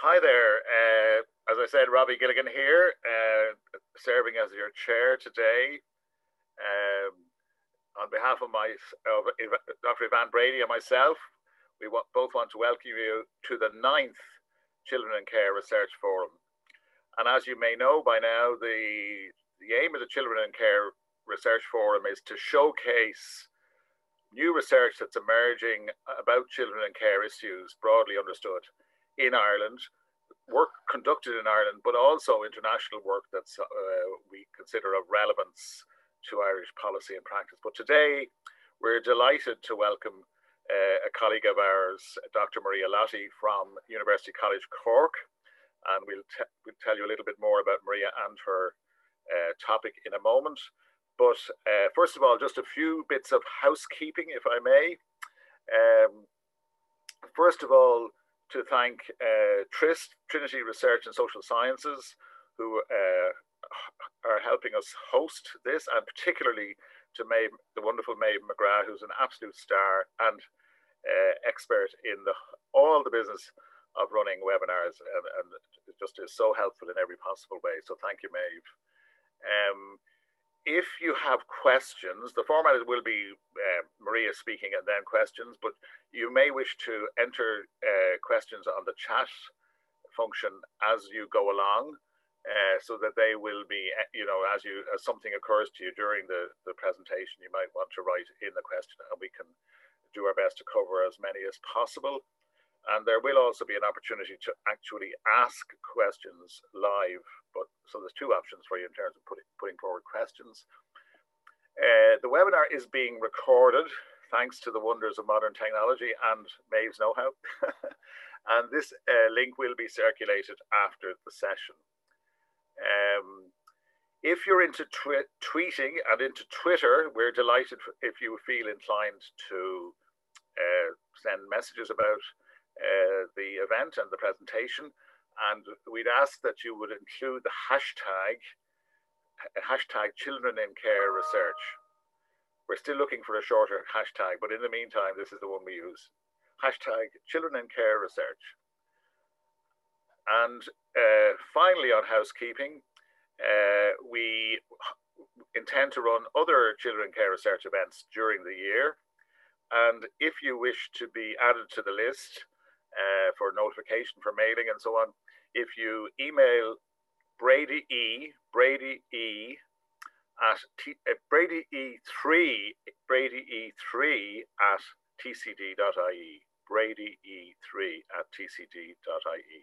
Hi there. Uh, as I said, Robbie Gilligan here, uh, serving as your chair today. Um, on behalf of my of Dr. Eavan Brady and myself, we both want to welcome you to the ninth Children in Care Research Forum. And as you may know by now, the, the aim of the Children in Care Research Forum is to showcase new research that's emerging about children and care issues, broadly understood, in Ireland, work conducted in Ireland, but also international work that uh, we consider of relevance to Irish policy and practice. But today, we're delighted to welcome uh, a colleague of ours, Dr. Maria Lotty from University College Cork, and we'll, we'll tell you a little bit more about Maria and her uh, topic in a moment. But uh, first of all, just a few bits of housekeeping, if I may. Um, first of all, to thank uh, TRiSS, Trinity Research and Social Sciences, who uh, are helping us host this, and particularly to Maeve, the wonderful Maeve McGrath, who's an absolute star and uh, expert in the, all the business of running webinars and, and, just is so helpful in every possible way. So thank you, Maeve. Um, if you have questions, the format will be uh, Maria speaking and then questions, but you may wish to enter uh, questions on the chat function as you go along. Uh, so that they will be, uh, you know, as you as something occurs to you during the, the presentation, you might want to write in the question and we can do our best to cover as many as possible. And there will also be an opportunity to actually ask questions live. But so there's two options for you in terms of putting, putting forward questions. Uh, the webinar is being recorded thanks to the wonders of modern technology and Maeve's know-how. and this uh, link will be circulated after the session. Um, if you're into tw tweeting and into Twitter, we're delighted if you feel inclined to uh, send messages about uh, the event and the presentation. And we'd ask that you would include the hashtag, hashtag children in care research. We're still looking for a shorter hashtag, but in the meantime, this is the one we use. Hashtag children in care research. And uh, finally, on housekeeping, uh, we intend to run other children care research events during the year. And if you wish to be added to the list, uh, for notification for mailing and so on. If you email Brady E, Brady E at T, uh, Brady E3, Brady E3 at tcd.ie, Brady E3 at tcd.ie.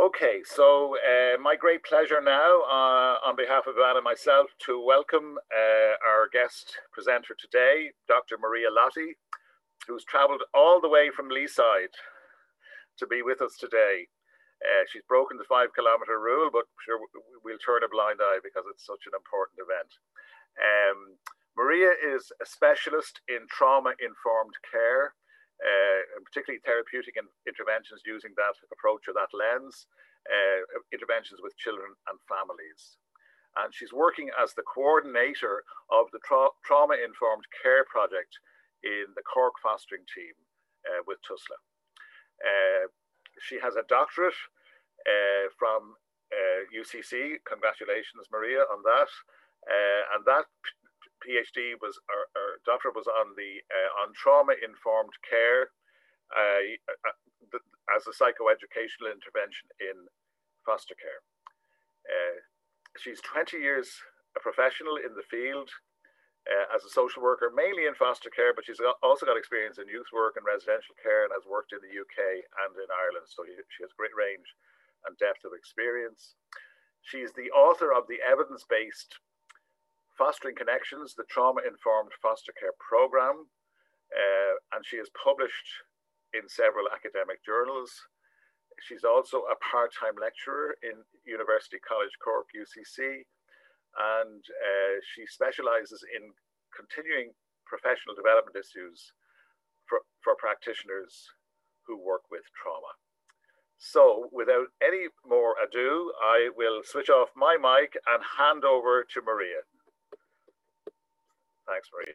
Okay, so uh, my great pleasure now, uh, on behalf of Anna and myself, to welcome uh, our guest presenter today, Dr. Maria Lotty, who's traveled all the way from Leeside to be with us today. Uh, she's broken the five kilometer rule, but sure we'll turn a blind eye because it's such an important event. Um, Maria is a specialist in trauma informed care, uh, and particularly therapeutic in interventions using that approach or that lens, uh, interventions with children and families. And she's working as the coordinator of the tra trauma informed care project in the Cork fostering team uh, with TUSLA. Uh, she has a doctorate uh, from UCC. Uh, Congratulations, Maria, on that. Uh, and that PhD was, or, or doctorate was on the on trauma informed care as a psychoeducational intervention in foster care. she's 20 years a professional in the field uh, as a social worker, mainly in foster care, but she's also got experience in youth work and residential care and has worked in the UK and in Ireland. So she has great range and depth of experience. She's the author of the evidence based Fostering Connections, the trauma informed foster care program. Uh, and she has published in several academic journals. She's also a part time lecturer in University College Cork, UCC, and uh, she specializes in continuing professional development issues for, for practitioners who work with trauma. So without any more ado, I will switch off my mic and hand over to Maria. Thanks, Maria.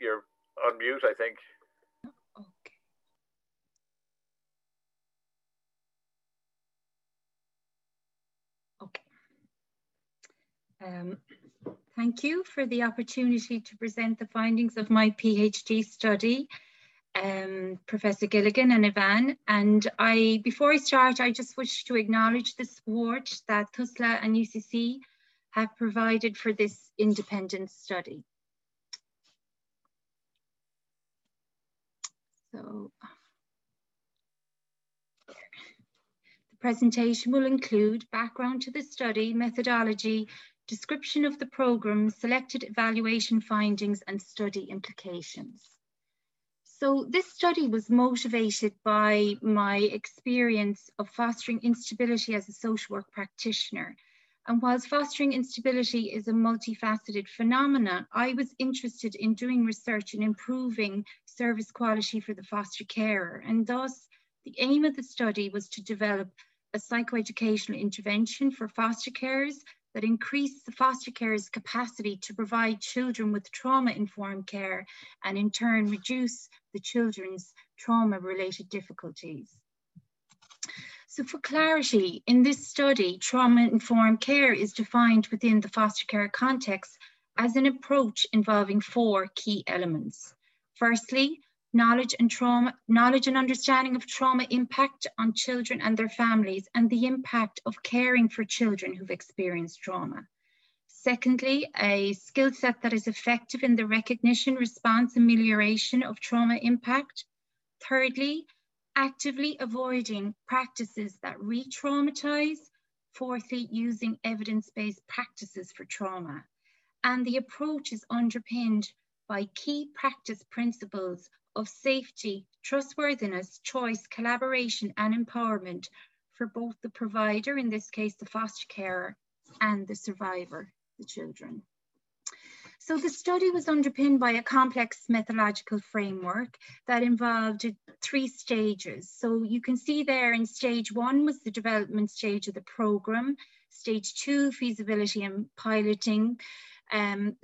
You're on mute, I think. Okay. Okay. Um, thank you for the opportunity to present the findings of my PhD study, um, Professor Gilligan and Eavan. And I, before I start, I just wish to acknowledge the support that TUSLA and UCC have provided for this independent study. So the presentation will include background to the study, methodology, description of the program, selected evaluation findings and study implications. So this study was motivated by my experience of fostering instability as a social work practitioner and whilst fostering instability is a multifaceted phenomenon, I was interested in doing research and improving service quality for the foster carer. And thus, the aim of the study was to develop a psychoeducational intervention for foster carers that increase the foster carer's capacity to provide children with trauma-informed care and in turn reduce the children's trauma-related difficulties. So for clarity, in this study, trauma-informed care is defined within the foster care context as an approach involving four key elements. Firstly, knowledge and trauma, knowledge and understanding of trauma impact on children and their families and the impact of caring for children who've experienced trauma. Secondly, a skill set that is effective in the recognition, response, amelioration of trauma impact. Thirdly, actively avoiding practices that re-traumatize, fourthly, using evidence-based practices for trauma. And the approach is underpinned by key practice principles of safety, trustworthiness, choice, collaboration, and empowerment for both the provider, in this case, the foster carer, and the survivor, the children. So the study was underpinned by a complex methodological framework that involved three stages. So you can see there in stage one was the development stage of the program, stage two, feasibility and piloting, um,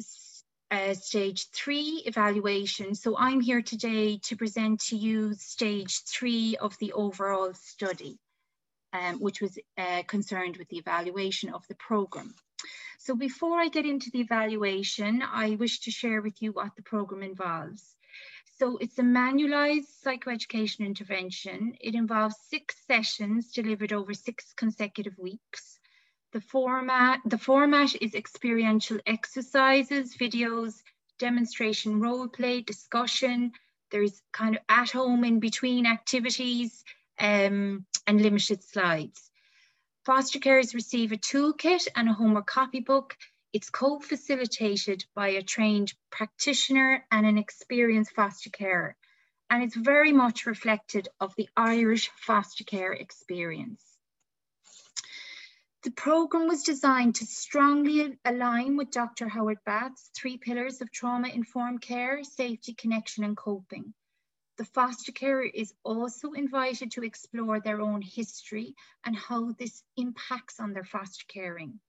uh, stage three, evaluation. So I'm here today to present to you stage three of the overall study, um, which was uh, concerned with the evaluation of the program. So before I get into the evaluation, I wish to share with you what the program involves. So it's a manualized psychoeducation intervention. It involves six sessions delivered over six consecutive weeks. The format, the format is experiential exercises, videos, demonstration role play, discussion. There's kind of at home in between activities um, and limited slides. Foster carers receive a toolkit and a homework copybook. It's co-facilitated by a trained practitioner and an experienced foster carer. And it's very much reflected of the Irish foster care experience. The program was designed to strongly align with Dr. Howard Bath's three pillars of trauma-informed care, safety, connection, and coping. The foster carer is also invited to explore their own history and how this impacts on their foster caring.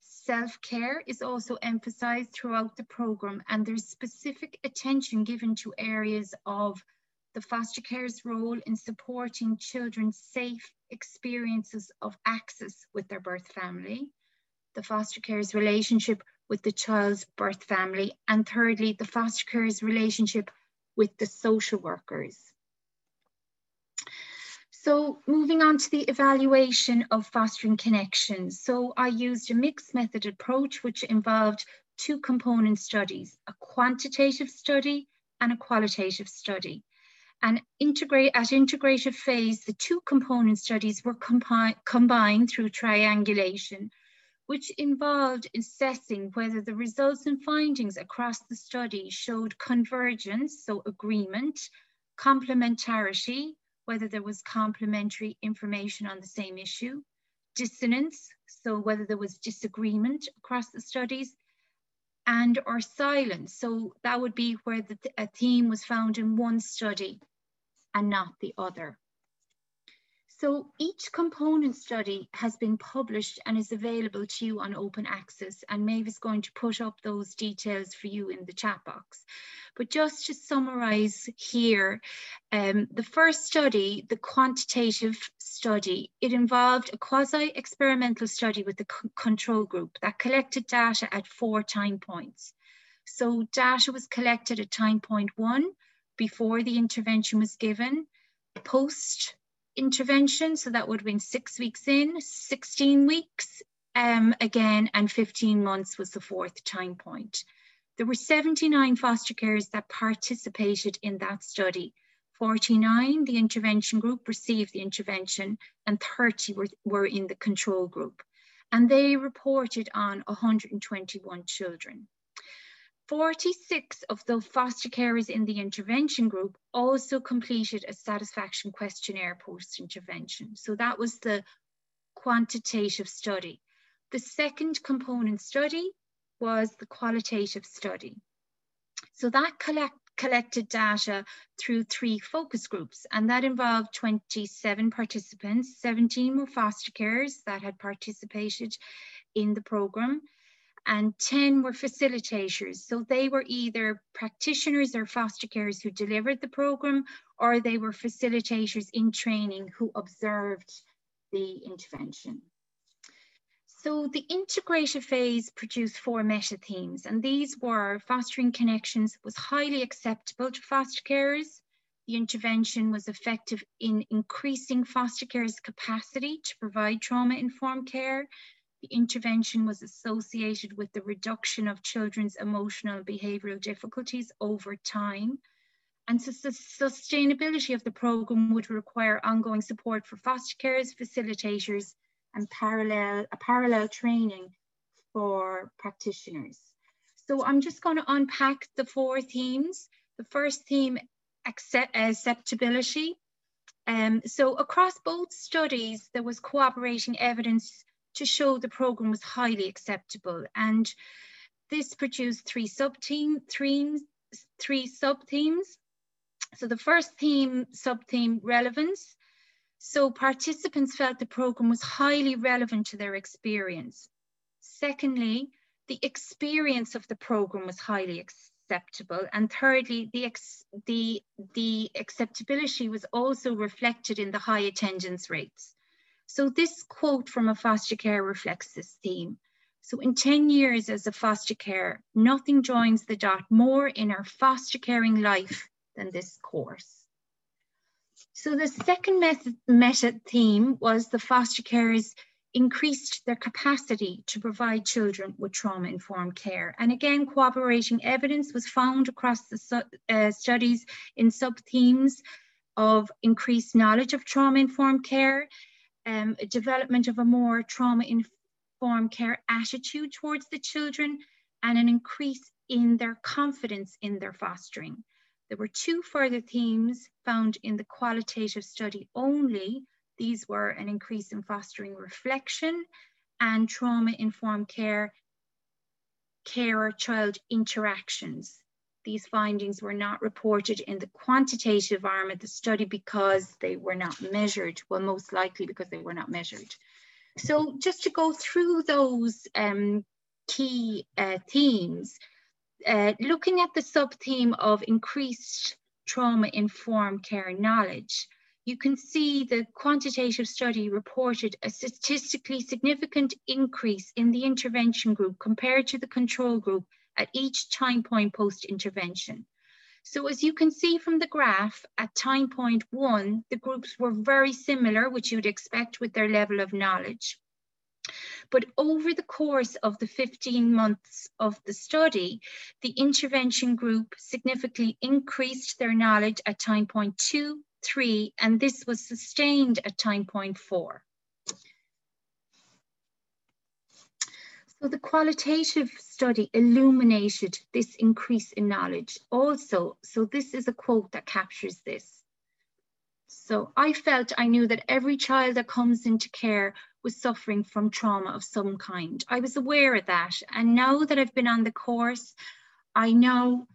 Self-care is also emphasized throughout the program and there's specific attention given to areas of the foster carer's role in supporting children's safe experiences of access with their birth family, the foster carer's relationship with the child's birth family, and thirdly, the foster carer's relationship with the social workers. So moving on to the evaluation of fostering connections. So I used a mixed method approach, which involved two component studies, a quantitative study and a qualitative study. And integrate at integrative phase, the two component studies were combined through triangulation which involved assessing whether the results and findings across the study showed convergence, so agreement, complementarity, whether there was complementary information on the same issue, dissonance, so whether there was disagreement across the studies, and or silence. So that would be where the, a theme was found in one study and not the other. So each component study has been published and is available to you on open access and Maeve is going to put up those details for you in the chat box. But just to summarize here, um, the first study, the quantitative study, it involved a quasi-experimental study with the control group that collected data at four time points. So data was collected at time point one, before the intervention was given, post intervention. So that would have been six weeks in, 16 weeks um, again, and 15 months was the fourth time point. There were 79 foster carers that participated in that study. 49, the intervention group received the intervention and 30 were, were in the control group. And they reported on 121 children. 46 of the foster carers in the intervention group also completed a satisfaction questionnaire post-intervention. So that was the quantitative study. The second component study was the qualitative study. So that collect, collected data through three focus groups, and that involved 27 participants, 17 were foster carers that had participated in the program, and 10 were facilitators. So they were either practitioners or foster carers who delivered the program, or they were facilitators in training who observed the intervention. So the integrative phase produced four meta themes, and these were fostering connections was highly acceptable to foster carers. The intervention was effective in increasing foster carers' capacity to provide trauma-informed care the intervention was associated with the reduction of children's emotional and behavioural difficulties over time. And so the sustainability of the programme would require ongoing support for foster carers, facilitators, and parallel, a parallel training for practitioners. So I'm just going to unpack the four themes. The first theme, accept, acceptability. Um, so across both studies, there was cooperating evidence to show the program was highly acceptable. And this produced three sub-theme, three, three sub-themes. So the first theme, sub-theme, relevance. So participants felt the program was highly relevant to their experience. Secondly, the experience of the program was highly acceptable. And thirdly, the, the, the acceptability was also reflected in the high attendance rates. So this quote from a foster care reflects this theme. So in 10 years as a foster care, nothing joins the dot more in our foster caring life than this course. So the second method, meta theme was the foster carers increased their capacity to provide children with trauma-informed care. And again, cooperating evidence was found across the uh, studies in sub-themes of increased knowledge of trauma-informed care, um, development of a more trauma-informed care attitude towards the children and an increase in their confidence in their fostering. There were two further themes found in the qualitative study only. These were an increase in fostering reflection and trauma-informed care, carer-child interactions. These findings were not reported in the quantitative arm of the study because they were not measured. Well, most likely because they were not measured. So just to go through those um, key uh, themes, uh, looking at the sub-theme of increased trauma-informed care knowledge, you can see the quantitative study reported a statistically significant increase in the intervention group compared to the control group at each time point post-intervention. So as you can see from the graph, at time point one, the groups were very similar, which you'd expect with their level of knowledge. But over the course of the 15 months of the study, the intervention group significantly increased their knowledge at time point two, three, and this was sustained at time point four. So the qualitative study illuminated this increase in knowledge. Also, so this is a quote that captures this. So I felt I knew that every child that comes into care was suffering from trauma of some kind. I was aware of that. And now that I've been on the course, I know,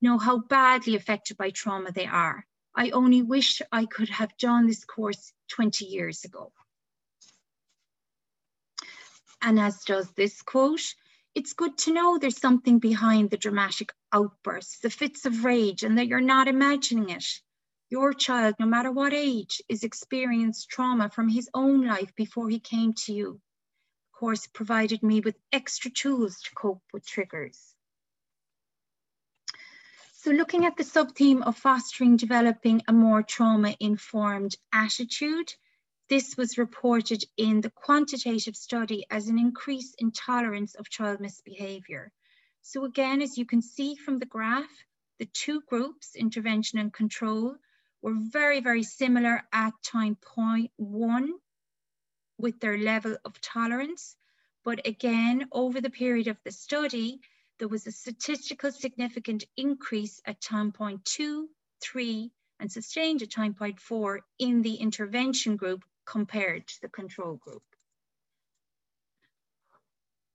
know how badly affected by trauma they are. I only wish I could have done this course 20 years ago. And as does this quote, it's good to know there's something behind the dramatic outbursts, the fits of rage, and that you're not imagining it. Your child, no matter what age, is experienced trauma from his own life before he came to you. Of course, provided me with extra tools to cope with triggers. So looking at the sub-theme of fostering developing a more trauma-informed attitude, this was reported in the quantitative study as an increase in tolerance of child misbehavior. So again, as you can see from the graph, the two groups, intervention and control, were very, very similar at time point one with their level of tolerance. But again, over the period of the study, there was a statistical significant increase at time point two, three, and sustained at time point four in the intervention group compared to the control group.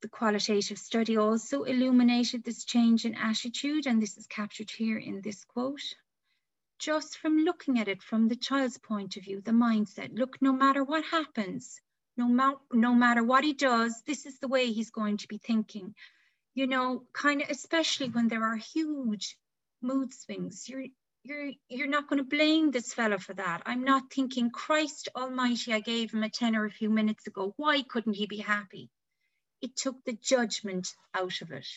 The qualitative study also illuminated this change in attitude, and this is captured here in this quote. Just from looking at it from the child's point of view, the mindset, look, no matter what happens, no, ma no matter what he does, this is the way he's going to be thinking. You know, kind of, especially when there are huge mood swings, you're, you're, you're not going to blame this fella for that. I'm not thinking, Christ Almighty, I gave him a tenner a few minutes ago. Why couldn't he be happy? It took the judgment out of it.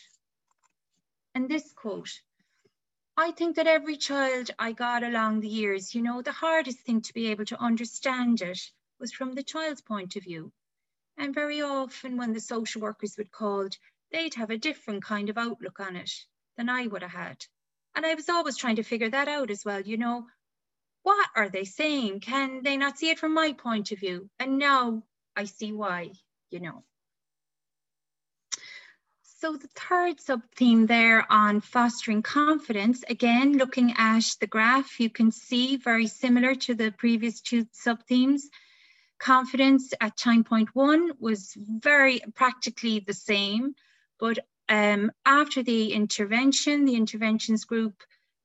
And this quote, I think that every child I got along the years, you know, the hardest thing to be able to understand it was from the child's point of view. And very often when the social workers would call, they'd have a different kind of outlook on it than I would have had. And I was always trying to figure that out as well, you know, what are they saying? Can they not see it from my point of view? And now I see why, you know. So the third sub-theme there on fostering confidence, again, looking at the graph, you can see very similar to the previous two sub-themes. Confidence at time point one was very practically the same, but um, after the intervention, the interventions group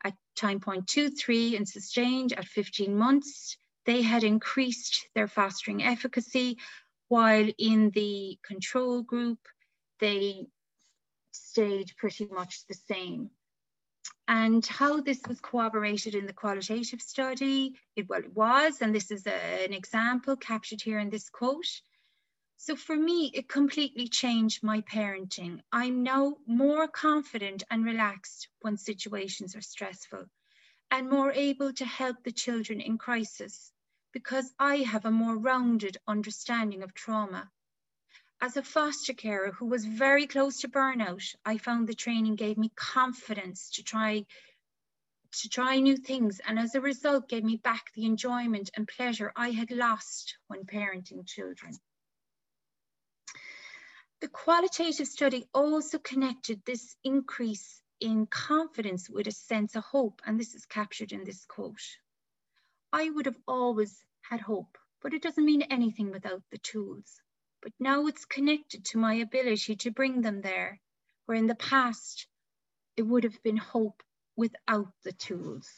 at time point two, three and sustained at 15 months, they had increased their fostering efficacy, while in the control group, they stayed pretty much the same. And how this was corroborated in the qualitative study, it, well, it was, and this is a, an example captured here in this quote. So for me, it completely changed my parenting. I'm now more confident and relaxed when situations are stressful and more able to help the children in crisis because I have a more rounded understanding of trauma as a foster carer who was very close to burnout, I found the training gave me confidence to try to try new things and as a result gave me back the enjoyment and pleasure I had lost when parenting children. The qualitative study also connected this increase in confidence with a sense of hope, and this is captured in this quote. I would have always had hope, but it doesn't mean anything without the tools but now it's connected to my ability to bring them there, where in the past it would have been hope without the tools.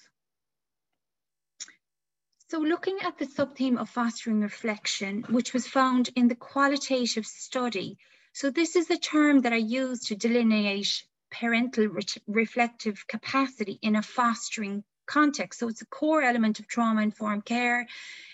So looking at the subtheme of fostering reflection, which was found in the qualitative study. So this is a term that I use to delineate parental re reflective capacity in a fostering context. So it's a core element of trauma-informed care.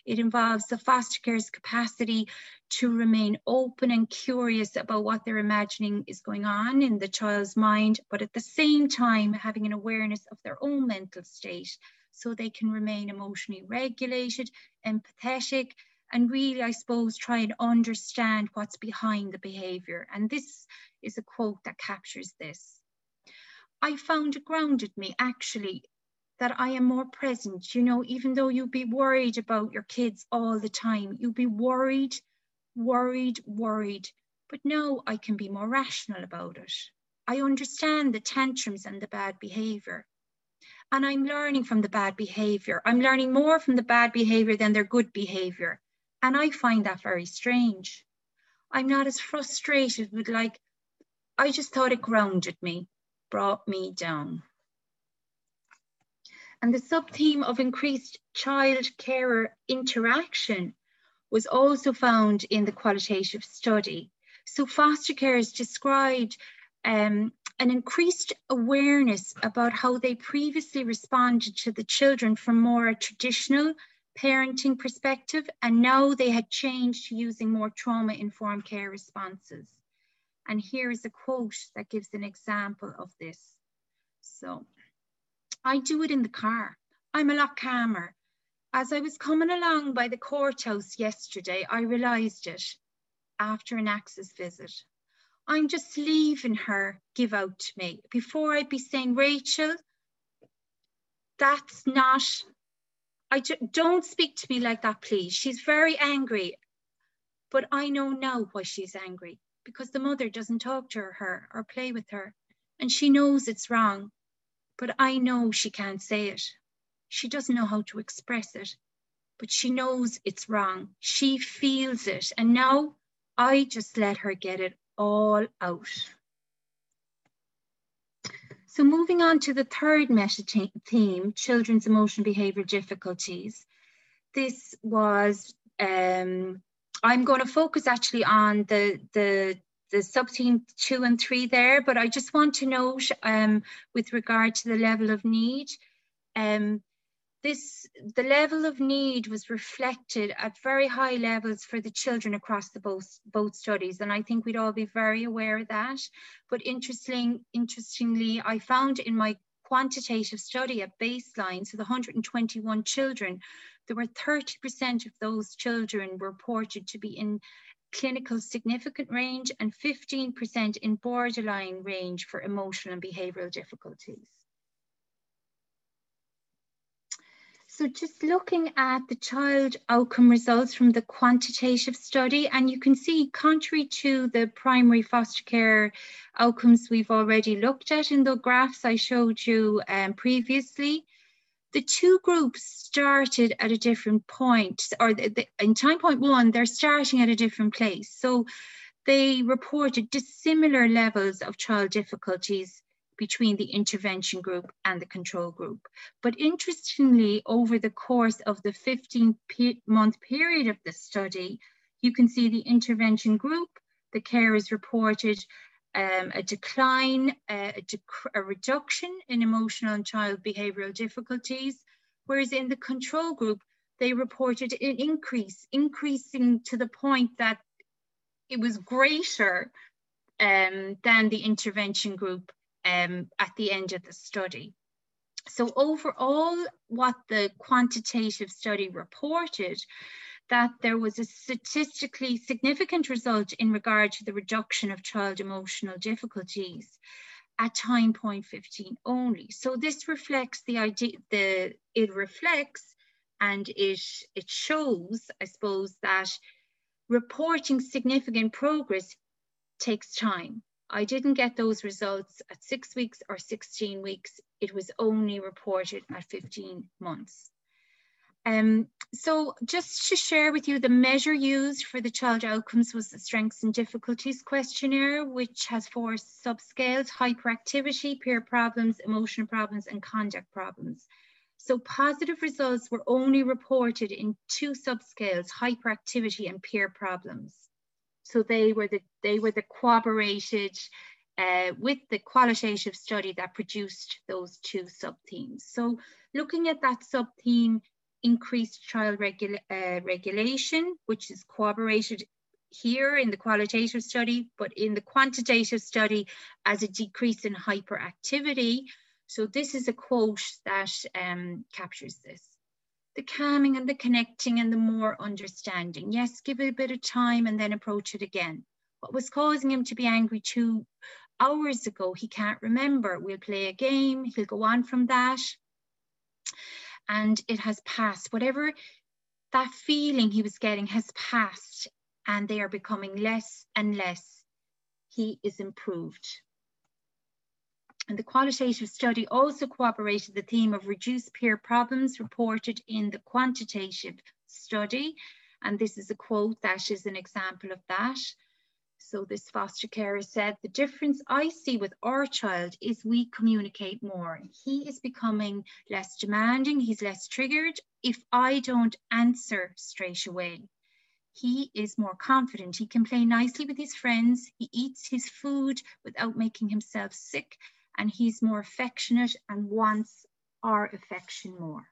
It involves the foster care's capacity to remain open and curious about what they're imagining is going on in the child's mind, but at the same time having an awareness of their own mental state so they can remain emotionally regulated, empathetic, and really, I suppose, try and understand what's behind the behavior. And this is a quote that captures this. I found it grounded me actually that I am more present. You know, even though you'd be worried about your kids all the time, you'd be worried, worried, worried. But now I can be more rational about it. I understand the tantrums and the bad behavior. And I'm learning from the bad behavior. I'm learning more from the bad behavior than their good behavior. And I find that very strange. I'm not as frustrated with like, I just thought it grounded me, brought me down. And the sub-theme of increased child-carer interaction was also found in the qualitative study. So foster carers described um, an increased awareness about how they previously responded to the children from more a traditional parenting perspective, and now they had changed to using more trauma-informed care responses. And here is a quote that gives an example of this. So, I do it in the car. I'm a lot calmer. As I was coming along by the courthouse yesterday, I realised it after an access visit. I'm just leaving her give out to me. Before I'd be saying, Rachel, that's not, I don't speak to me like that, please. She's very angry. But I know now why she's angry because the mother doesn't talk to her or play with her. And she knows it's wrong, but I know she can't say it. She doesn't know how to express it, but she knows it's wrong. She feels it. And now I just let her get it all out. So moving on to the third meta theme, children's emotional behavior difficulties. This was, um, I'm going to focus actually on the, the, the sub-theme two and three there, but I just want to note um, with regard to the level of need, um, this the level of need was reflected at very high levels for the children across the both both studies and i think we'd all be very aware of that. But interesting interestingly i found in my quantitative study at baseline so the 121 children there were 30% of those children reported to be in clinical significant range and 15% in borderline range for emotional and behavioral difficulties. So just looking at the child outcome results from the quantitative study, and you can see contrary to the primary foster care outcomes we've already looked at in the graphs I showed you um, previously, the two groups started at a different point, or the, the, in time point one, they're starting at a different place. So they reported dissimilar levels of child difficulties between the intervention group and the control group. But interestingly, over the course of the 15 month period of the study, you can see the intervention group, the carers reported um, a decline, a, a reduction in emotional and child behavioral difficulties, whereas in the control group, they reported an increase, increasing to the point that it was greater um, than the intervention group um, at the end of the study. So overall, what the quantitative study reported that there was a statistically significant result in regard to the reduction of child emotional difficulties at time point 15 only. So this reflects the idea, the, it reflects and it, it shows, I suppose, that reporting significant progress takes time. I didn't get those results at six weeks or 16 weeks. It was only reported at 15 months. Um, so just to share with you, the measure used for the child outcomes was the strengths and difficulties questionnaire, which has four subscales, hyperactivity, peer problems, emotional problems, and conduct problems. So positive results were only reported in two subscales, hyperactivity and peer problems. So they were the they were the corroborated uh, with the qualitative study that produced those two sub-themes. So looking at that sub-theme, increased child regula uh, regulation, which is corroborated here in the qualitative study, but in the quantitative study as a decrease in hyperactivity. So this is a quote that um, captures this the calming and the connecting and the more understanding. Yes, give it a bit of time and then approach it again. What was causing him to be angry two hours ago, he can't remember. We'll play a game, he'll go on from that. And it has passed. Whatever that feeling he was getting has passed and they are becoming less and less. He is improved. And the qualitative study also corroborated the theme of reduced peer problems reported in the quantitative study. And this is a quote that is an example of that. So this foster carer said, the difference I see with our child is we communicate more. He is becoming less demanding, he's less triggered if I don't answer straight away. He is more confident. He can play nicely with his friends. He eats his food without making himself sick. And he's more affectionate and wants our affection more.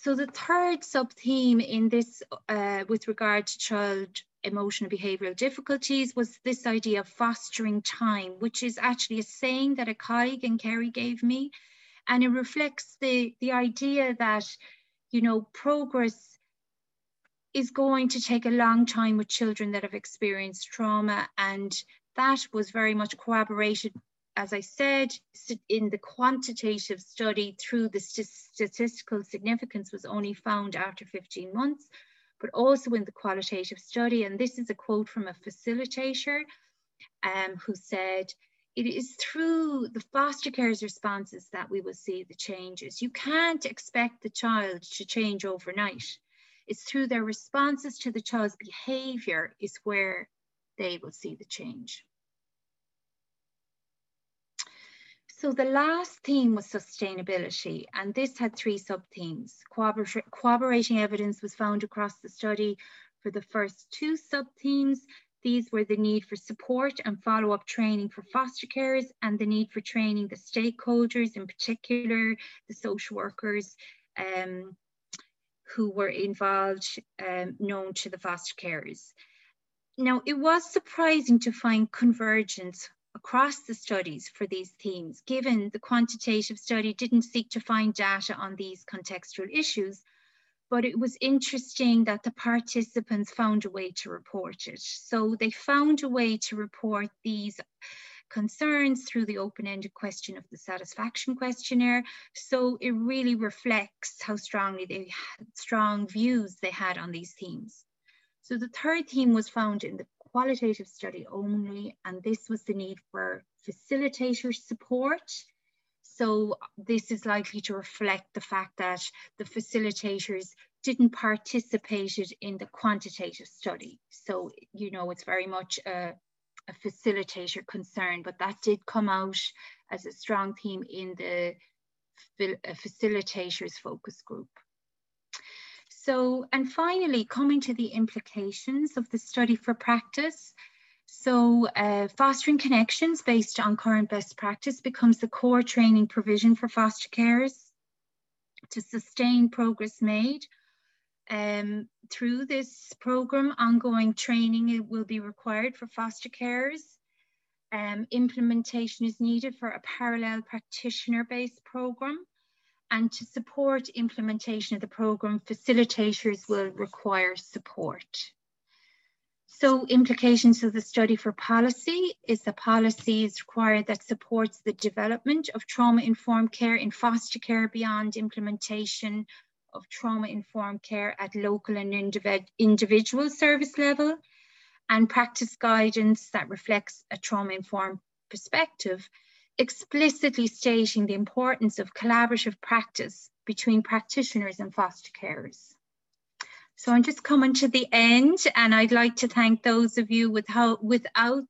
So the third sub-theme in this, uh, with regard to child emotional behavioural difficulties, was this idea of fostering time, which is actually a saying that a colleague in Kerry gave me. And it reflects the, the idea that, you know, progress is going to take a long time with children that have experienced trauma. And that was very much corroborated as I said, in the quantitative study through the statistical significance was only found after 15 months, but also in the qualitative study. And this is a quote from a facilitator um, who said, it is through the foster care's responses that we will see the changes. You can't expect the child to change overnight. It's through their responses to the child's behavior is where they will see the change. So the last theme was sustainability, and this had three sub-themes. Corroborating evidence was found across the study for the first two sub-themes. These were the need for support and follow-up training for foster carers and the need for training the stakeholders, in particular the social workers um, who were involved, um, known to the foster carers. Now, it was surprising to find convergence across the studies for these themes, given the quantitative study didn't seek to find data on these contextual issues, but it was interesting that the participants found a way to report it. So they found a way to report these concerns through the open-ended question of the satisfaction questionnaire. So it really reflects how strongly they had strong views they had on these themes. So the third theme was found in the qualitative study only, and this was the need for facilitator support. So this is likely to reflect the fact that the facilitators didn't participate in the quantitative study. So, you know, it's very much a, a facilitator concern, but that did come out as a strong theme in the uh, facilitators focus group. So, and finally, coming to the implications of the study for practice. So uh, fostering connections based on current best practice becomes the core training provision for foster carers to sustain progress made. Um, through this program, ongoing training will be required for foster carers. Um, implementation is needed for a parallel practitioner-based program and to support implementation of the program, facilitators will require support. So implications of the study for policy is the policy is required that supports the development of trauma-informed care in foster care beyond implementation of trauma-informed care at local and individual service level and practice guidance that reflects a trauma-informed perspective explicitly stating the importance of collaborative practice between practitioners and foster carers. So I'm just coming to the end and I'd like to thank those of you with how, without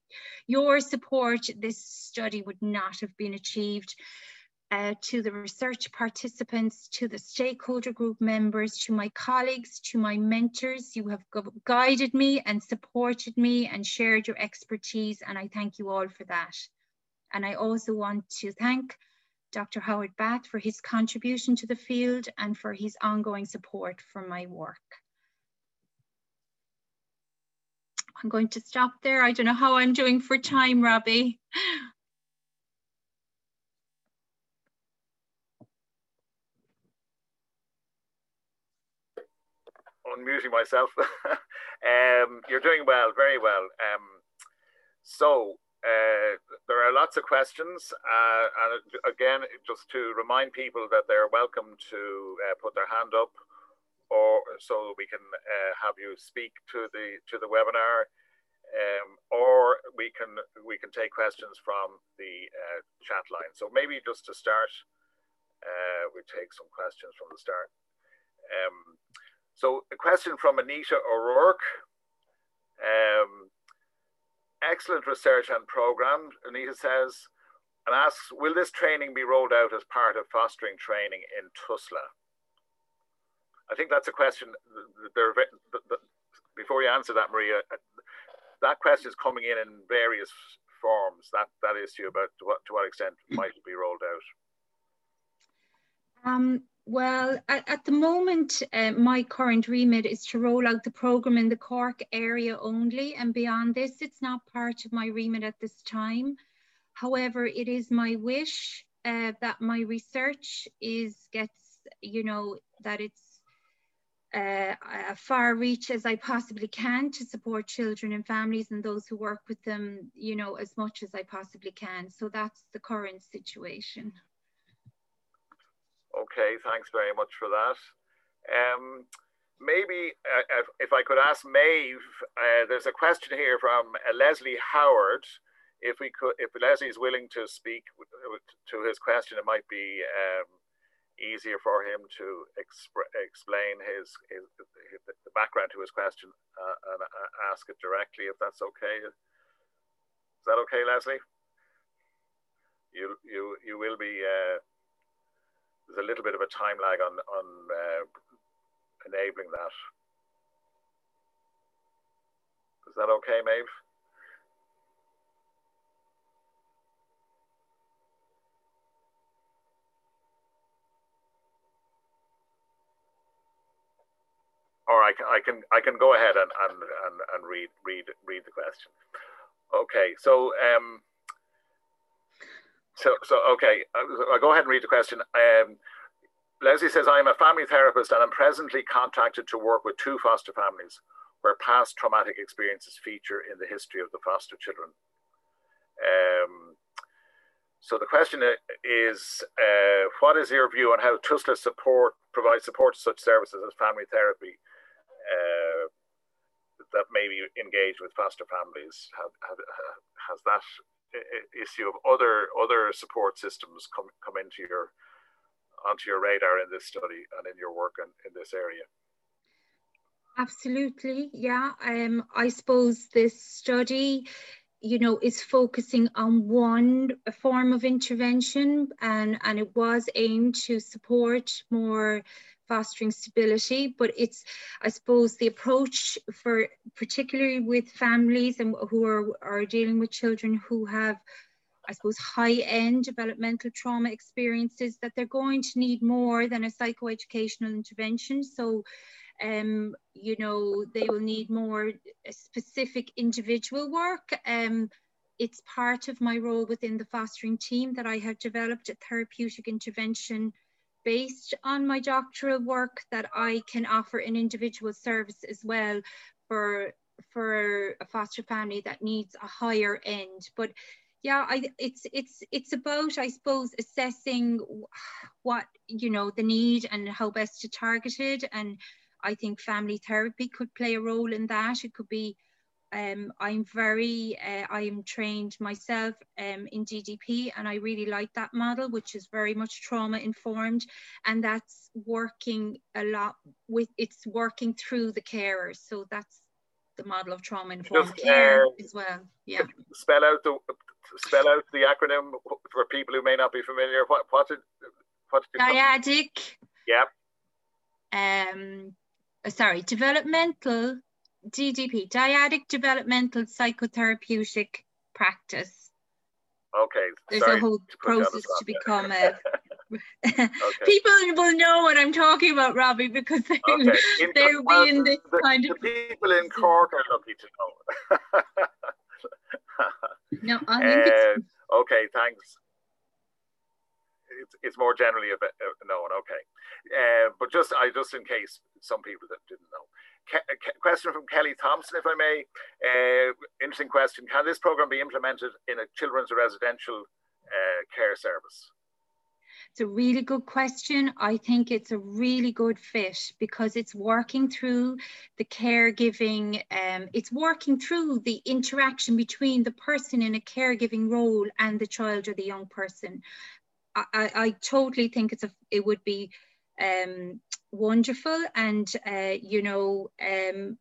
your support, this study would not have been achieved. Uh, to the research participants, to the stakeholder group members, to my colleagues, to my mentors, you have guided me and supported me and shared your expertise and I thank you all for that. And I also want to thank Dr. Howard Bath for his contribution to the field and for his ongoing support for my work. I'm going to stop there. I don't know how I'm doing for time, Robbie. Unmuting myself. um, you're doing well, very well. Um, so uh, there are lots of questions, uh, and again, just to remind people that they're welcome to uh, put their hand up, or so we can uh, have you speak to the to the webinar, um, or we can we can take questions from the uh, chat line. So maybe just to start, we take some questions from the start. Um, so a question from Anita O'Rourke. Um, excellent research and program, Anita says, and asks, will this training be rolled out as part of fostering training in TUSLA? I think that's a question. There, before you answer that, Maria, that question is coming in in various forms. That that issue about to what to what extent might it be rolled out. Um, well, at, at, the moment, uh, my current remit is to roll out the program in the Cork area only, and beyond this, it's not part of my remit at this time. However, it is my wish uh, that my research is gets, you know, that it's uh, far reach as I possibly can to support children and families and those who work with them, you know, as much as I possibly can. So that's the current situation. Okay, thanks very much for that. Um, maybe uh, if I could ask Maeve, uh, there's a question here from uh, Leslie Howard. If we could, if Leslie is willing to speak to his question, it might be um, easier for him to exp- explain his, his, his, the background to his question uh, and uh, ask it directly, if that's okay. Is that okay, Leslie? You you you will be. There's a little bit of a time lag on on uh, enabling that. Is that okay, Maeve? or I can I can I can go ahead and and, and, and read read read the question. Okay, so um, so so okay, uh, I'll go ahead and read the question. Um, Leslie says, I am a family therapist and I'm presently contracted to work with two foster families where past traumatic experiences feature in the history of the foster children. Um, so the question is, uh, what is your view on how TUSLA support provides support to such services as family therapy uh, that maybe engage with foster families? Have, have, has that issue of other other support systems come come into your onto your radar in this study and in your work in, in this area? Absolutely, yeah. Um, I suppose this study, you know, is focusing on one form of intervention, and and it was aimed to support more fostering stability but it's i suppose the approach for particularly with families and who are, are dealing with children who have I suppose, high end developmental trauma experiences that they're going to need more than a psychoeducational intervention. So, um, you know, they will need more specific individual work. Um, it's part of my role within the fostering team that I have developed a therapeutic intervention based on my doctoral work that I can offer an individual service as well for for a foster family that needs a higher end. But yeah, I, it's it's it's about I suppose assessing what you know the need and how best to target it. And I think family therapy could play a role in that. It could be um, I'm very, uh, I am trained myself um, in DDP and I really like that model, which is very much trauma informed. And that's working a lot with, it's working through the carers. So that's the model of trauma informed care uh, as well. Yeah. Spell out the, spell out the acronym for people who may not be familiar. What, what did, what did Dyadic. Yep. Um, sorry, developmental DDP, dyadic developmental psychotherapeutic practice. Okay. There's Sorry a whole process to become a. okay. People will know what I'm talking about, Robbie, because they, okay. they'll well, be in this the, kind the of. people in Cork are lucky to know. no, I think uh, it's. Okay, thanks. It's, it's more generally a bit uh, known. Okay, uh, but just I just in case some people that didn't know. Ke- question from Kelly Thompson, if I may. Uh, interesting question. Can this program be implemented in a children's residential uh, care service? It's a really good question. I think it's a really good fit because it's working through the caregiving, um, it's working through the interaction between the person in a caregiving role and the child or the young person. I, I, I totally think it's a, it would be um, wonderful and uh, you know um,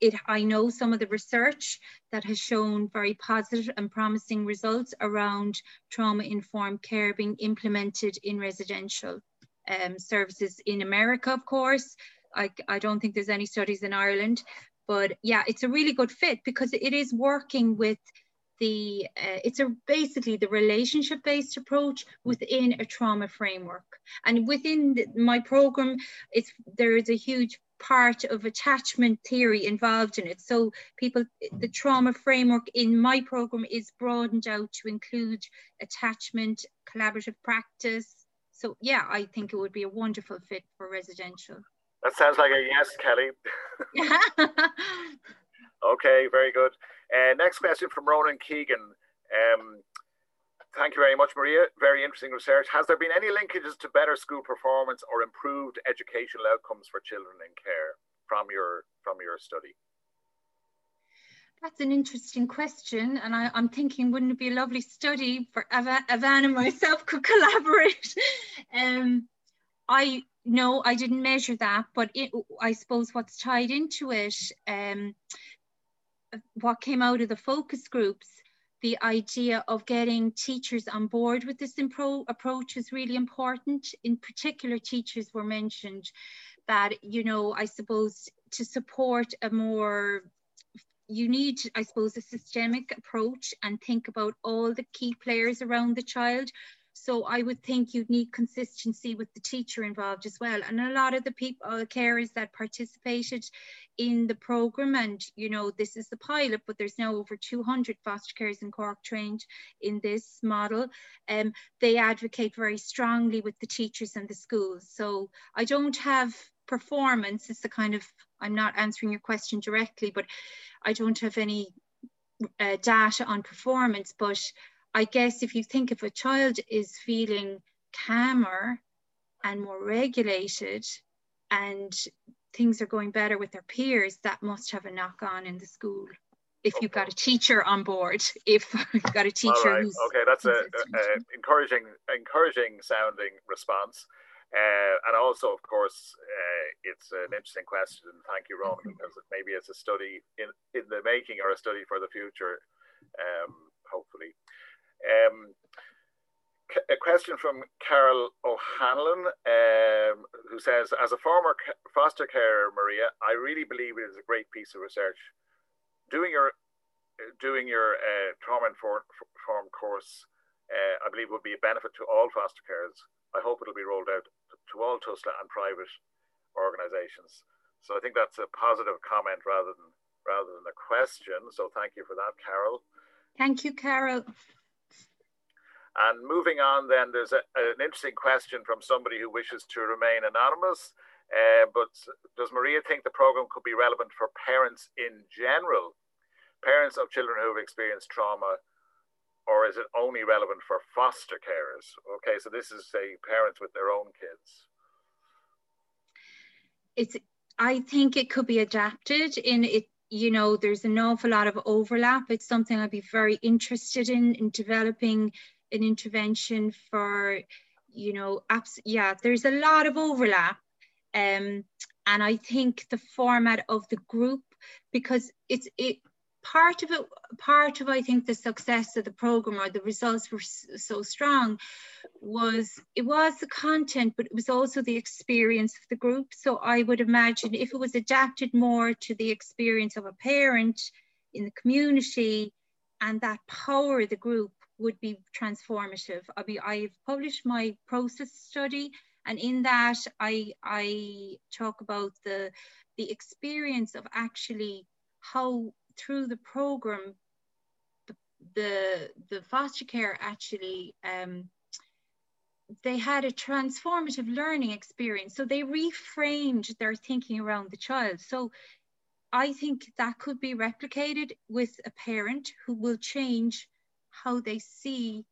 it, I know some of the research that has shown very positive and promising results around trauma-informed care being implemented in residential um, services in America, of course. I, I don't think there's any studies in Ireland, but yeah, it's a really good fit because it is working with the uh, it's a basically the relationship based approach within a trauma framework. And within the, my program it's there is a huge part of attachment theory involved in it. So people the trauma framework in my program is broadened out to include attachment collaborative practice. So yeah i think it would be a wonderful fit for residential. That sounds like a yes kelly. Okay very good uh, next question from Ronan Keegan. Um, thank you very much, Maria. Very interesting research. Has there been any linkages to better school performance or improved educational outcomes for children in care from your from your study? That's an interesting question, and I, am thinking, wouldn't it be a lovely study for Eavan, Eavan and myself could collaborate? um, I no, I didn't measure that, but it, I suppose what's tied into it. Um, what came out of the focus groups, the idea of getting teachers on board with this approach is really important. In particular, teachers were mentioned that, you know, I suppose to support a more you need, I suppose, a systemic approach and think about all the key players around the child so I would think you'd need consistency with the teacher involved as well. And a lot of the people, the carers that participated in the program, and you know, this is the pilot, but there's now over 200 foster carers in Cork trained in this model. Um, they advocate very strongly with the teachers and the schools. So I don't have performance. It's the kind of, I'm not answering your question directly, but I don't have any uh, data on performance, but I guess if you think if a child is feeling calmer and more regulated and things are going better with their peers, that must have a knock on in the school. If you've got a teacher on board, if you've got a teacher right. who's okay, that's a, a, a, encouraging, encouraging sounding response. Uh, and also, of course, uh, it's an interesting question. Thank you, Ron, because maybe it's a study in, in the making or a study for the future, um, hopefully. Um, a question from Carol O'Hanlon, um, who says, as a former foster carer, Maria, I really believe it is a great piece of research. Doing your doing your uh, trauma informed course, uh, I believe, will be a benefit to all foster carers. I hope it'll be rolled out to all TUSLA and private organisations. So I think that's a positive comment rather than rather than a question. So thank you for that, Carol. Thank you, Carol. And moving on, then there's a, an interesting question from somebody who wishes to remain anonymous. Uh, but does Maria think the program could be relevant for parents in general, parents of children who have experienced trauma, or is it only relevant for foster carers? Okay, so this is say parents with their own kids. It's. I think it could be adapted in it you know there's an awful lot of overlap it's something i'd be very interested in in developing an intervention for, you know, abs- yeah, there's a lot of overlap. Um, and I think the format of the group, because it's it part of it, part of I think the success of the program or the results were so strong was it was the content, but it was also the experience of the group. So I would imagine if it was adapted more to the experience of a parent in the community and that power of the group would be transformative. I mean, I've published my process study, and in that, I I talk about the the experience of actually how through the program, the the, the foster care actually. Um, they had a transformative learning experience. So they reframed their thinking around the child. So I think that could be replicated with a parent who will change how they see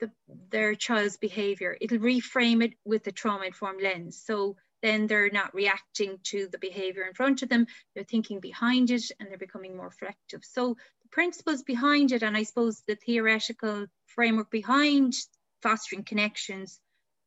the, their child's behavior. It'll reframe it with the trauma informed lens. So then they're not reacting to the behavior in front of them, they're thinking behind it and they're becoming more reflective. So the principles behind it, and I suppose the theoretical framework behind fostering connections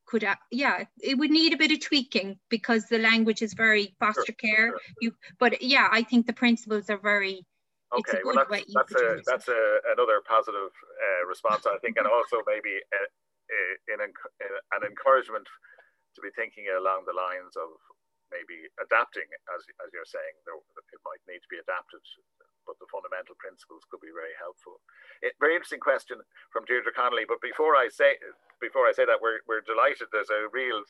could uh, yeah it would need a bit of tweaking because the language is very foster sure, care sure. you but yeah i think the principles are very okay well that's, that's, a, that's a, another positive uh, response i think and also maybe a, a, an, an encouragement to be thinking along the lines of maybe adapting as, as you're saying it might need to be adapted but the fundamental principles could be very helpful. It, very interesting question from Deirdre Connolly. But before I say before I say that, we're, we're delighted. There's a real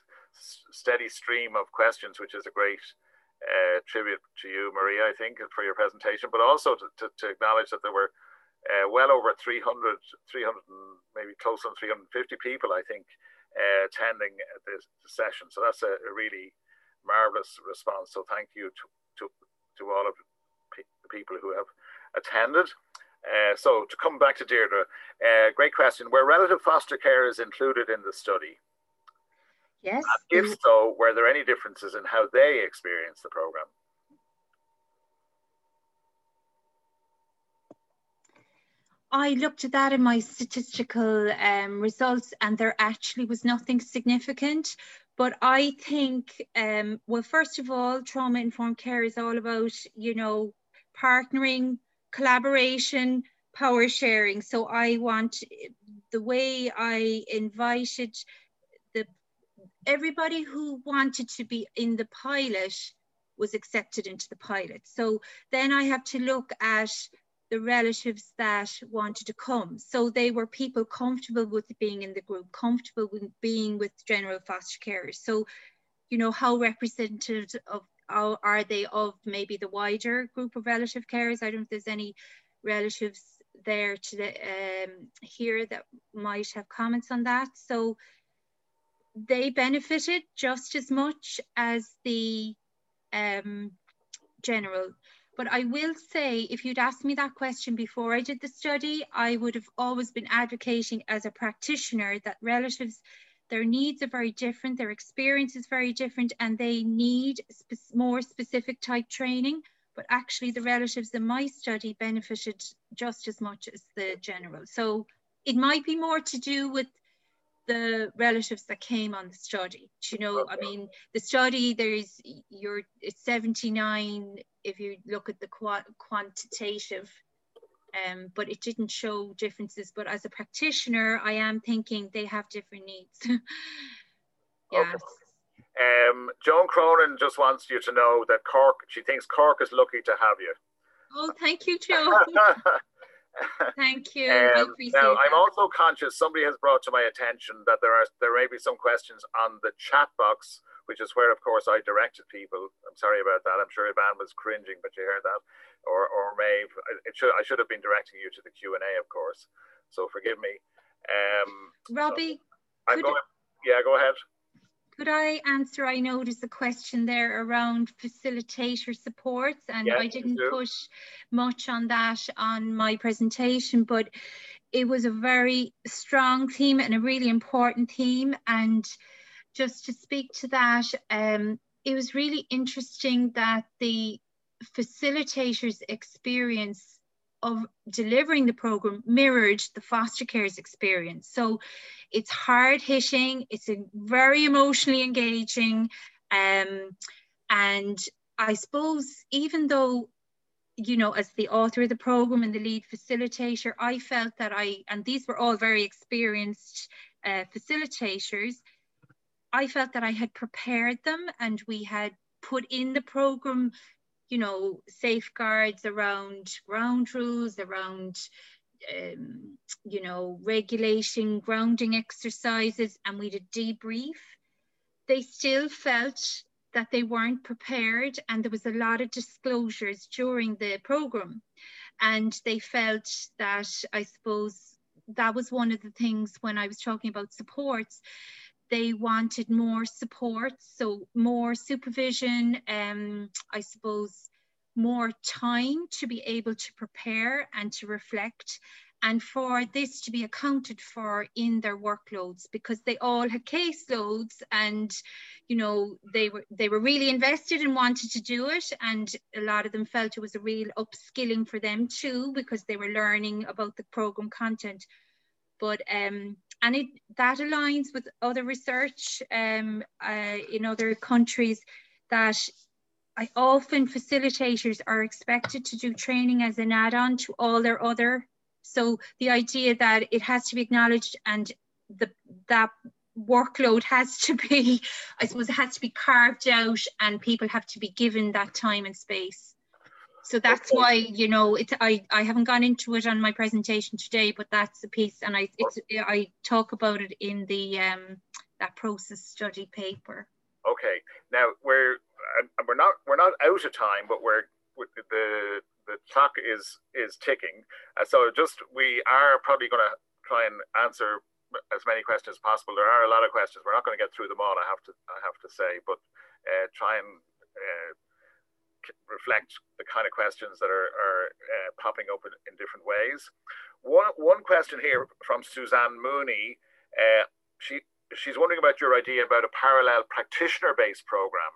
steady stream of questions, which is a great uh, tribute to you, Maria, I think, for your presentation, but also to, to, to acknowledge that there were uh, well over 300, 300 maybe close to 350 people, I think, uh, attending this session. So that's a, a really marvelous response. So thank you to, to, to all of the people who have attended. Uh, so to come back to Deirdre, uh, great question. Were relative foster care is included in the study? Yes. And if so, were there any differences in how they experienced the program? I looked at that in my statistical um, results and there actually was nothing significant. But I think, um, well, first of all, trauma informed care is all about, you know, partnering, collaboration, power sharing. So I want the way I invited everybody who wanted to be in the pilot was accepted into the pilot. So then I have to look at the relatives that wanted to come. So they were people comfortable with being in the group, comfortable with being with general foster carers. So, you know, how representative of are they of maybe the wider group of relative carers? I don't know if there's any relatives there to the, um, here that might have comments on that. So they benefited just as much as the um, general. But I will say, if you'd asked me that question before I did the study, I would have always been advocating as a practitioner that relatives their needs are very different, their experience is very different, and they need more specific type training. But actually, the relatives in my study benefited just as much as the general. So it might be more to do with the relatives that came on the study. You know. I mean, the study there's you're it's 79 if you look at the qu quantitative um, but it didn't show differences. But as a practitioner, I am thinking they have different needs. yes. Okay. Um, Joan Cronin just wants you to know that Cork, she thinks Cork is lucky to have you. Oh, thank you, Joe. thank you. Um, now, I'm also conscious somebody has brought to my attention that there are there may be some questions on the chat box, which is where, of course, I directed people. I'm sorry about that. I'm sure Eavan was cringing, but you heard that or or Maeve. It should I should have been directing you to the Q and A, of course. So forgive me. Um, Robbie, so I'm going. Yeah, go ahead. Could I answer? I there's a question there around facilitator supports, and yes, I didn't push much on that on my presentation, but it was a very strong theme and a really important theme. And just to speak to that, um, it was really interesting that the facilitators' experience of delivering the program mirrored the foster care's experience. So it's hard hitting, it's a very emotionally engaging, um, and I suppose even though you know, as the author of the program and the lead facilitator, I felt that I, and these were all very experienced uh, facilitators, I felt that I had prepared them and we had put in the program you know, safeguards around ground rules, around, um, you know, regulation, grounding exercises, and we did debrief. They still felt that they weren't prepared, and there was a lot of disclosures during the program. And they felt that, I suppose, that was one of the things when I was talking about supports they wanted more support, so more supervision, um, I suppose more time to be able to prepare and to reflect and for this to be accounted for in their workloads because they all had caseloads and you know they were they were really invested and wanted to do it and a lot of them felt it was a real upskilling for them too because they were learning about the program content but um, and it that aligns with other research um, uh, in other countries that I often facilitators are expected to do training as an add-on to all their other. So the idea that it has to be acknowledged and the that workload has to be, I suppose, it has to be carved out, and people have to be given that time and space. So that's okay. why you know it's I I haven't gone into it on my presentation today, but that's a piece, and I it's I talk about it in the um that process study paper. Okay, now we're we're not we're not out of time, but we're the the clock is is ticking. Uh, so just we are probably going to try and answer as many questions as possible. There are a lot of questions. We're not going to get through them all. I have to I have to say, but uh, try and uh, reflect the kind of questions that are, are uh, popping up in, in, different ways. One one question here from Suzanne Mooney. Uh, she she's wondering about your idea about a parallel practitioner based program.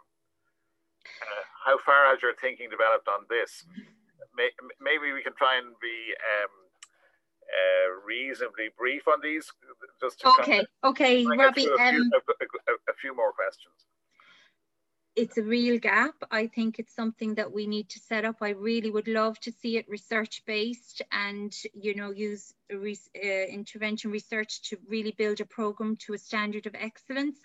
Uh, how far has your thinking developed on this? May, maybe we can try and be um, uh, reasonably brief on these. Just okay, okay, Robbie. A, um, a, a, a few more questions it's a real gap. I think it's something that we need to set up. I really would love to see it research based and, you know, use re uh, intervention research to really build a program to a standard of excellence.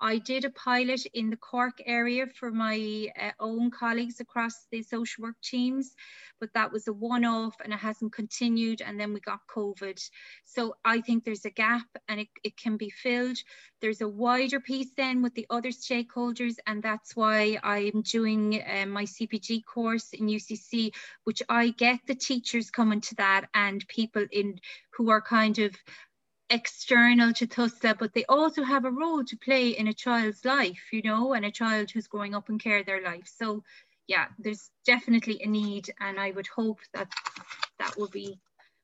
I did a pilot in the Cork area for my uh, own colleagues across the social work teams, but that was a one off and it hasn't continued. And then we got COVID. So I think there's a gap and it, it can be filled. There's a wider piece then with the other stakeholders. And that's why I'm doing uh, my CPD course in UCC, which I get the teachers coming to that and people in who are kind of external to TUSLA, but they also have a role to play in a child's life, you know, and a child who's growing up and care their life. So yeah, there's definitely a need and I would hope that that will be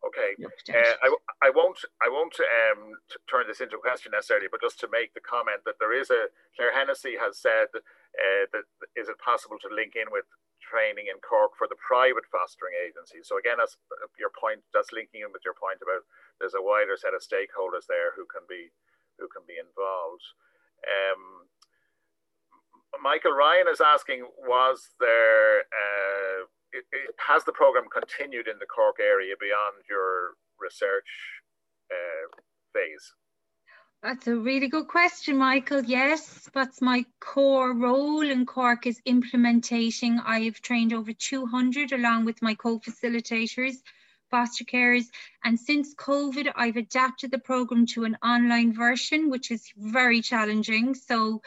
Okay, uh, I, I won't I won't um, turn this into a question necessarily, but just to make the comment that there is a Claire Hennessy has said uh, that is it possible to link in with training in Cork for the private fostering agencies. So again, that's your point. That's linking in with your point about there's a wider set of stakeholders there who can be who can be involved. Um, Michael Ryan is asking, was there uh, it, it, has the program continued in the Cork area beyond your research uh, phase? That's a really good question, Michael. Yes, that's my core role in Cork is implementing. I've trained over 200 along with my co-facilitators foster carers. And since COVID, I've adapted the program to an online version, which is very challenging. So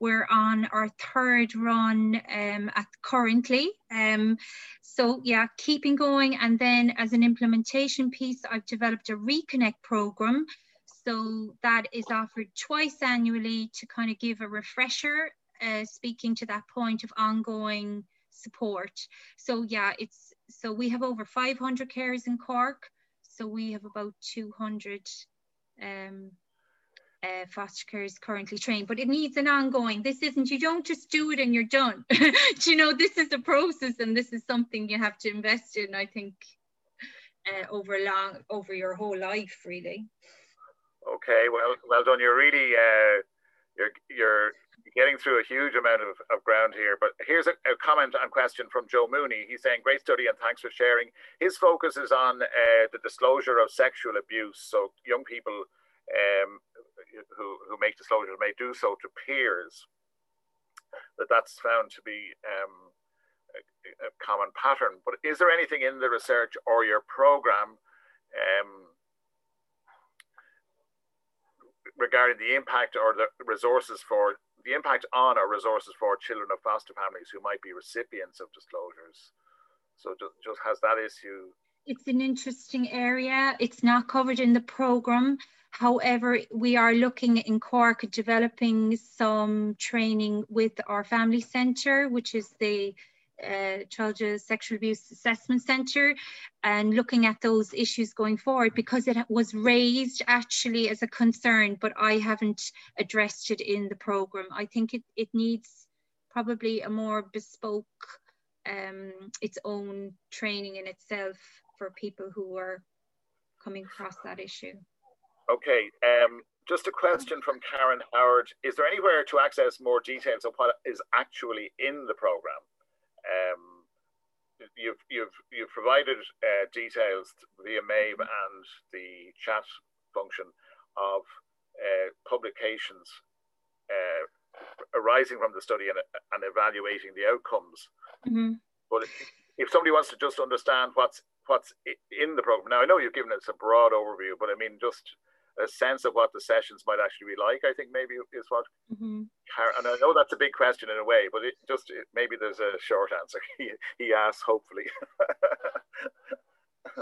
we're on our third run um, at currently. Um, so yeah, keeping going. And then as an implementation piece, I've developed a Reconnect program. So that is offered twice annually to kind of give a refresher, uh, speaking to that point of ongoing support. So yeah, it's so we have over 500 carers in Cork. So we have about 200 um, uh, foster carers currently trained, but it needs an ongoing. This isn't, you don't just do it and you're done. you know, this is a process and this is something you have to invest in, I think, uh, over long, over your whole life, really. Okay, well, well done. You're really, uh, you're, you're getting through a huge amount of, of ground here. But here's a, a, comment and question from Joe Mooney. He's saying, Great study and thanks for sharing. His focus is on uh, the disclosure of sexual abuse. So young people um, who, who make disclosures may do so to peers. That that's found to be um, a, a, common pattern. But is there anything in the research or your program? Um, regarding the impact or the resources for the impact on our resources for children of foster families who might be recipients of disclosures. So just, just has that issue. It's an interesting area. It's not covered in the program. However, we are looking in Cork developing some training with our family centre, which is the uh, Child Sexual Abuse Assessment Centre and looking at those issues going forward because it was raised actually as a concern, but I haven't addressed it in the programme. I think it, it needs probably a more bespoke, um, its own training in itself for people who are coming across that issue. Okay, um, just a question from Karen Howard. Is there anywhere to access more details of what is actually in the program? Um, you've, you've, you've provided uh, details via Maeve and the chat function of uh, publications uh, arising from the study and, and evaluating the outcomes. Mm-hmm. But if somebody wants to just understand what's what's in the program, now I know you've given us a broad overview, but I mean just a sense of what the sessions might actually be like. I think maybe is what, mm-hmm. and I know that's a big question in a way, but it just it, maybe there's a short answer. He he asks, hopefully.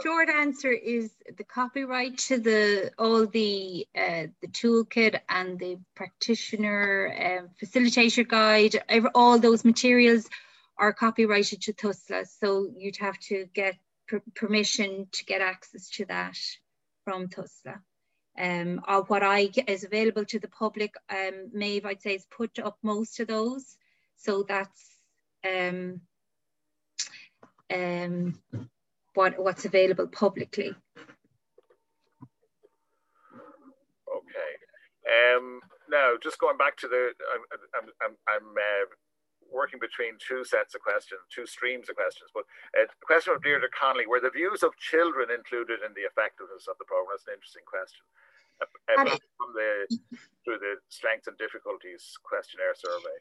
short answer is the copyright to the all the uh, the toolkit and the practitioner um, facilitator guide all those materials are copyrighted to TUSLA so you'd have to get per permission to get access to that from TUSLA um, what I is available to the public um, Maeve I'd say is put up most of those so that's um, um, what, what's available publicly. Okay. Um, now, just going back to the, I'm, I'm, I'm, uh, working between two sets of questions, two streams of questions. But uh, the question of Deirdre Connolly, were the views of children included in the effectiveness of the program? That's an interesting question. Uh, from the, through the strengths and difficulties questionnaire survey.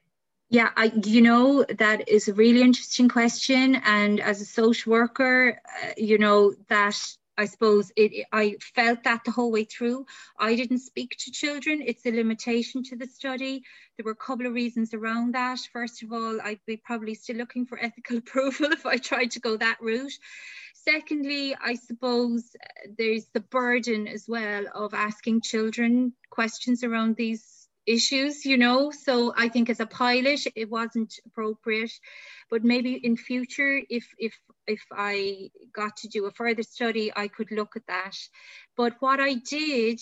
Yeah, I, you know, that is a really interesting question. And as a social worker, uh, you know, that I suppose it, I felt that the whole way through. I didn't speak to children. It's a limitation to the study. There were a couple of reasons around that. First of all, I'd be probably still looking for ethical approval if I tried to go that route. Secondly, I suppose uh, there's the burden as well of asking children questions around these issues, you know. So I think as a pilot, it wasn't appropriate. But maybe in future, if if if I got to do a further study, I could look at that. But what I did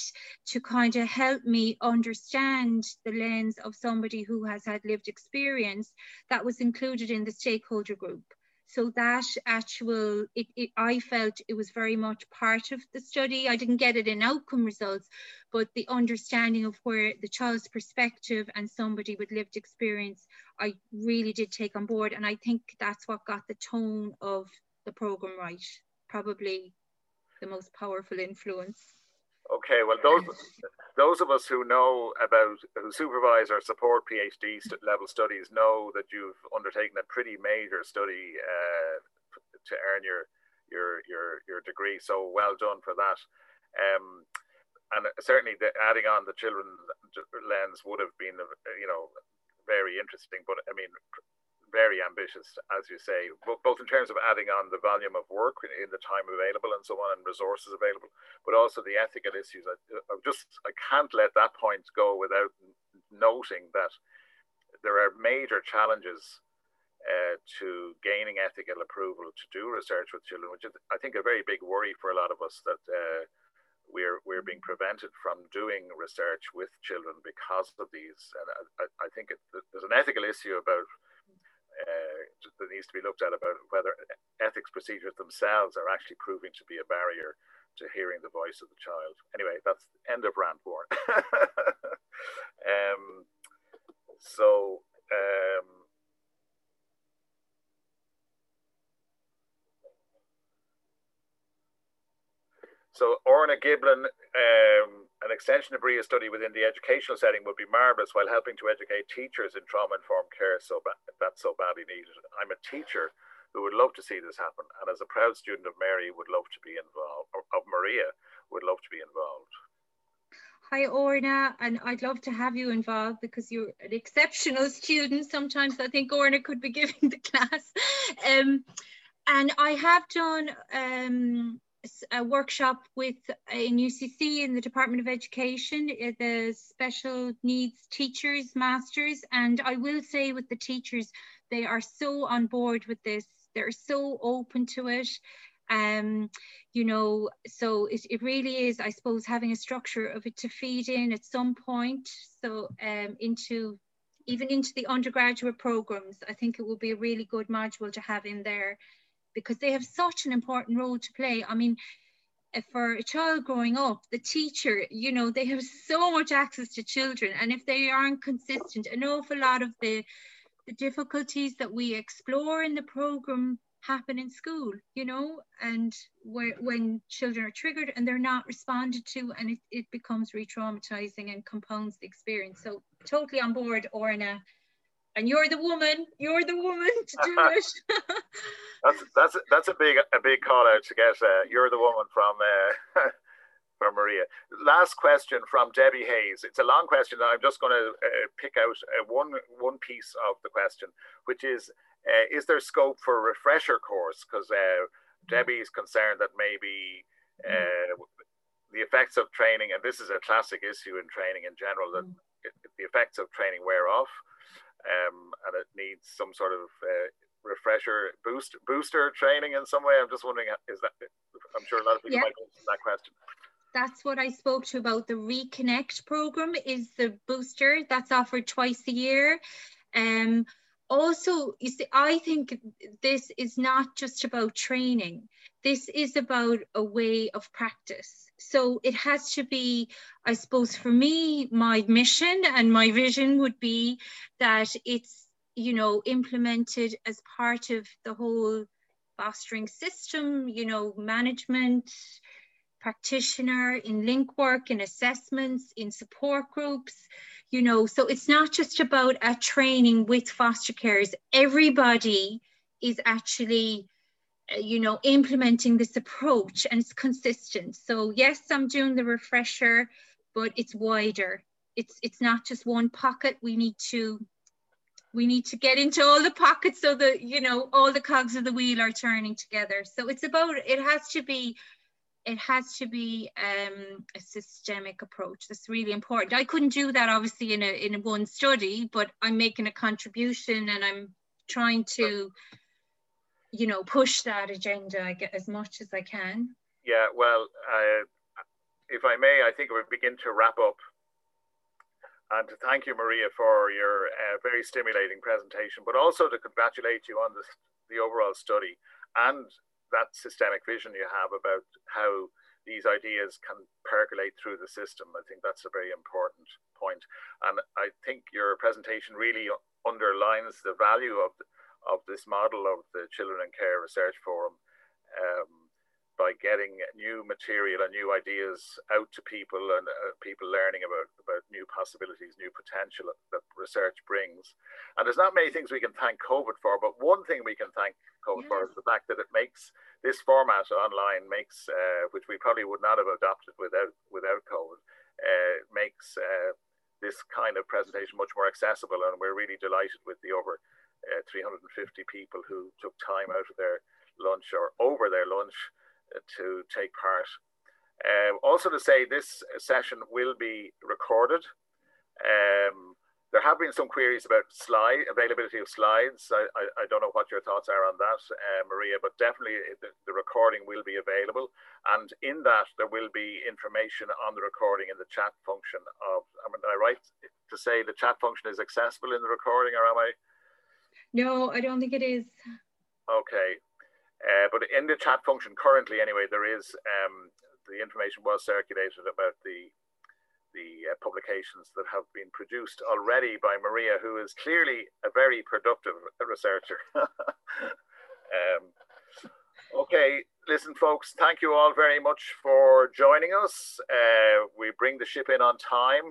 to kind of help me understand the lens of somebody who has had lived experience, that was included in the stakeholder group. So that actual, it, it, I felt it was very much part of the study. I didn't get it in outcome results, but the understanding of where the child's perspective and somebody with lived experience, I really did take on board. And I think that's what got the tone of the program right. Probably the most powerful influence. Okay, well, those those of us who know about who supervise or support PhD st level studies know that you've undertaken a pretty major study uh, to earn your your your your degree. So well done for that. Um, and certainly, the, adding on the children lens would have been, you know, very interesting. But I mean, very ambitious, as you say, both in terms of adding on the volume of work in the time available and so on, and resources available, but also the ethical issues. I, I just I can't let that point go without noting that there are major challenges uh, to gaining ethical approval to do research with children, which is, I think, a very big worry for a lot of us that uh, we're we're being prevented from doing research with children because of these. And I, I think it, there's an ethical issue about uh, that needs to be looked at about whether ethics procedures themselves are actually proving to be a barrier to hearing the voice of the child. Anyway, that's the end of rant born. um, so um, so Orna Giblin um, an extension of BRIA study within the educational setting would be marvellous while helping to educate teachers in trauma-informed care so that's so badly needed. I'm a teacher who would love to see this happen and as a proud student of Mary would love to be involved, of Maria would love to be involved. Hi Orna, and I'd love to have you involved because you're an exceptional student. Sometimes I think Orna could be giving the class. Um, and I have done um, a workshop with in UCC in the Department of Education, uh, the special needs teachers, masters, and I will say with the teachers, they are so on board with this. They're so open to it. Um, you know, so it, it really is, I suppose, having a structure of it to feed in at some point. So um, into even into the undergraduate programs, I think it will be a really good module to have in there because they have such an important role to play. I mean, for a child growing up, the teacher, you know, they have so much access to children. And if they aren't consistent, an awful lot of the, the difficulties that we explore in the program happen in school, you know, and where, when children are triggered and they're not responded to and it, it becomes re-traumatizing and compounds the experience. So totally on board, Orna. And you're the woman, you're the woman to do it. that's that's that's a big a big call out to get. Uh, you're the woman from uh, from Maria. Last question from Debbie Hayes. It's a long question. I'm just going to uh, pick out uh, one one piece of the question, which is uh, is there scope for a refresher course? Because uh, Debbie is concerned that maybe uh, the effects of training, and this is a classic issue in training in general, that it, the effects of training wear off, um, and it needs some sort of uh, refresher boost booster training in some way. I'm just wondering, is that? I'm sure a lot of people yeah. might answer that question that's what I spoke to about the Reconnect program is the booster that's offered twice a year. Um, also, you see, I think this is not just about training. This is about a way of practice. So it has to be, I suppose, for me, my mission and my vision would be that it's, you know, implemented as part of the whole fostering system, you know, management, practitioner, in link work, in assessments, in support groups you know. So it's not just about a training with foster carers. Everybody is actually you know implementing this approach and it's consistent so yes i'm doing the refresher but it's wider it's it's not just one pocket we need to we need to get into all the pockets so that you know all the cogs of the wheel are turning together so it's about it has to be it has to be um, a systemic approach. That's really important. I couldn't do that obviously in a in one study, but I'm making a contribution and I'm trying to, you know, push that agenda as much as I can. Yeah, well, uh, if I may, I think we begin to wrap up. And to thank you, Maria, for your uh, very stimulating presentation, but also to congratulate you on this, the overall study and that systemic vision you have about how these ideas can percolate through the system. I think that's a very important point. And I think your presentation really underlines the value of, of this model of the Children in Care Research Forum um, by getting new material and new ideas out to people and uh, people learning about, about new possibilities, new potential that research brings. And there's not many things we can thank COVID for, but one thing we can thank COVID for is the fact that it makes this format online makes, uh, which we probably would not have adopted without without COVID, uh, makes uh, this kind of presentation much more accessible, and we're really delighted with the over uh, 350 people who took time out of their lunch or over their lunch uh, to take part. Uh, also to say this session will be recorded. Um, there have been some queries about slide availability of slides. I, I, I don't know what your thoughts are on that, uh, Maria, but definitely the, the, recording will be available. And in that, there will be information on the recording in the chat function of, I am I right to say the chat function is accessible in the recording or am I? No, I don't think it is. Okay. Uh, but in the chat function currently anyway, there is, um, the information was circulated about the the uh, publications that have been produced already by Maria, who is clearly a very productive researcher. um, okay, listen, folks, thank you all very much for joining us. Uh, we bring the ship in on time.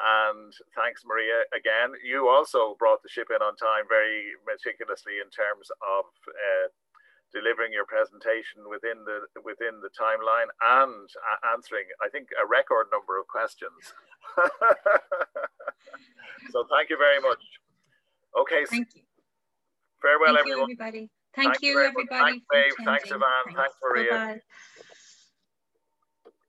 And thanks, Maria, again. You also brought the ship in on time very meticulously in terms of uh, delivering your presentation within the within the timeline and answering, I think, a record number of questions. so thank you very much. Okay. Thank you. Farewell, thank everyone. You, everybody. Thank, thank you, everybody. Thanks, Dave. Thanks, Eavan. Thanks, Thanks Maria. Bye -bye.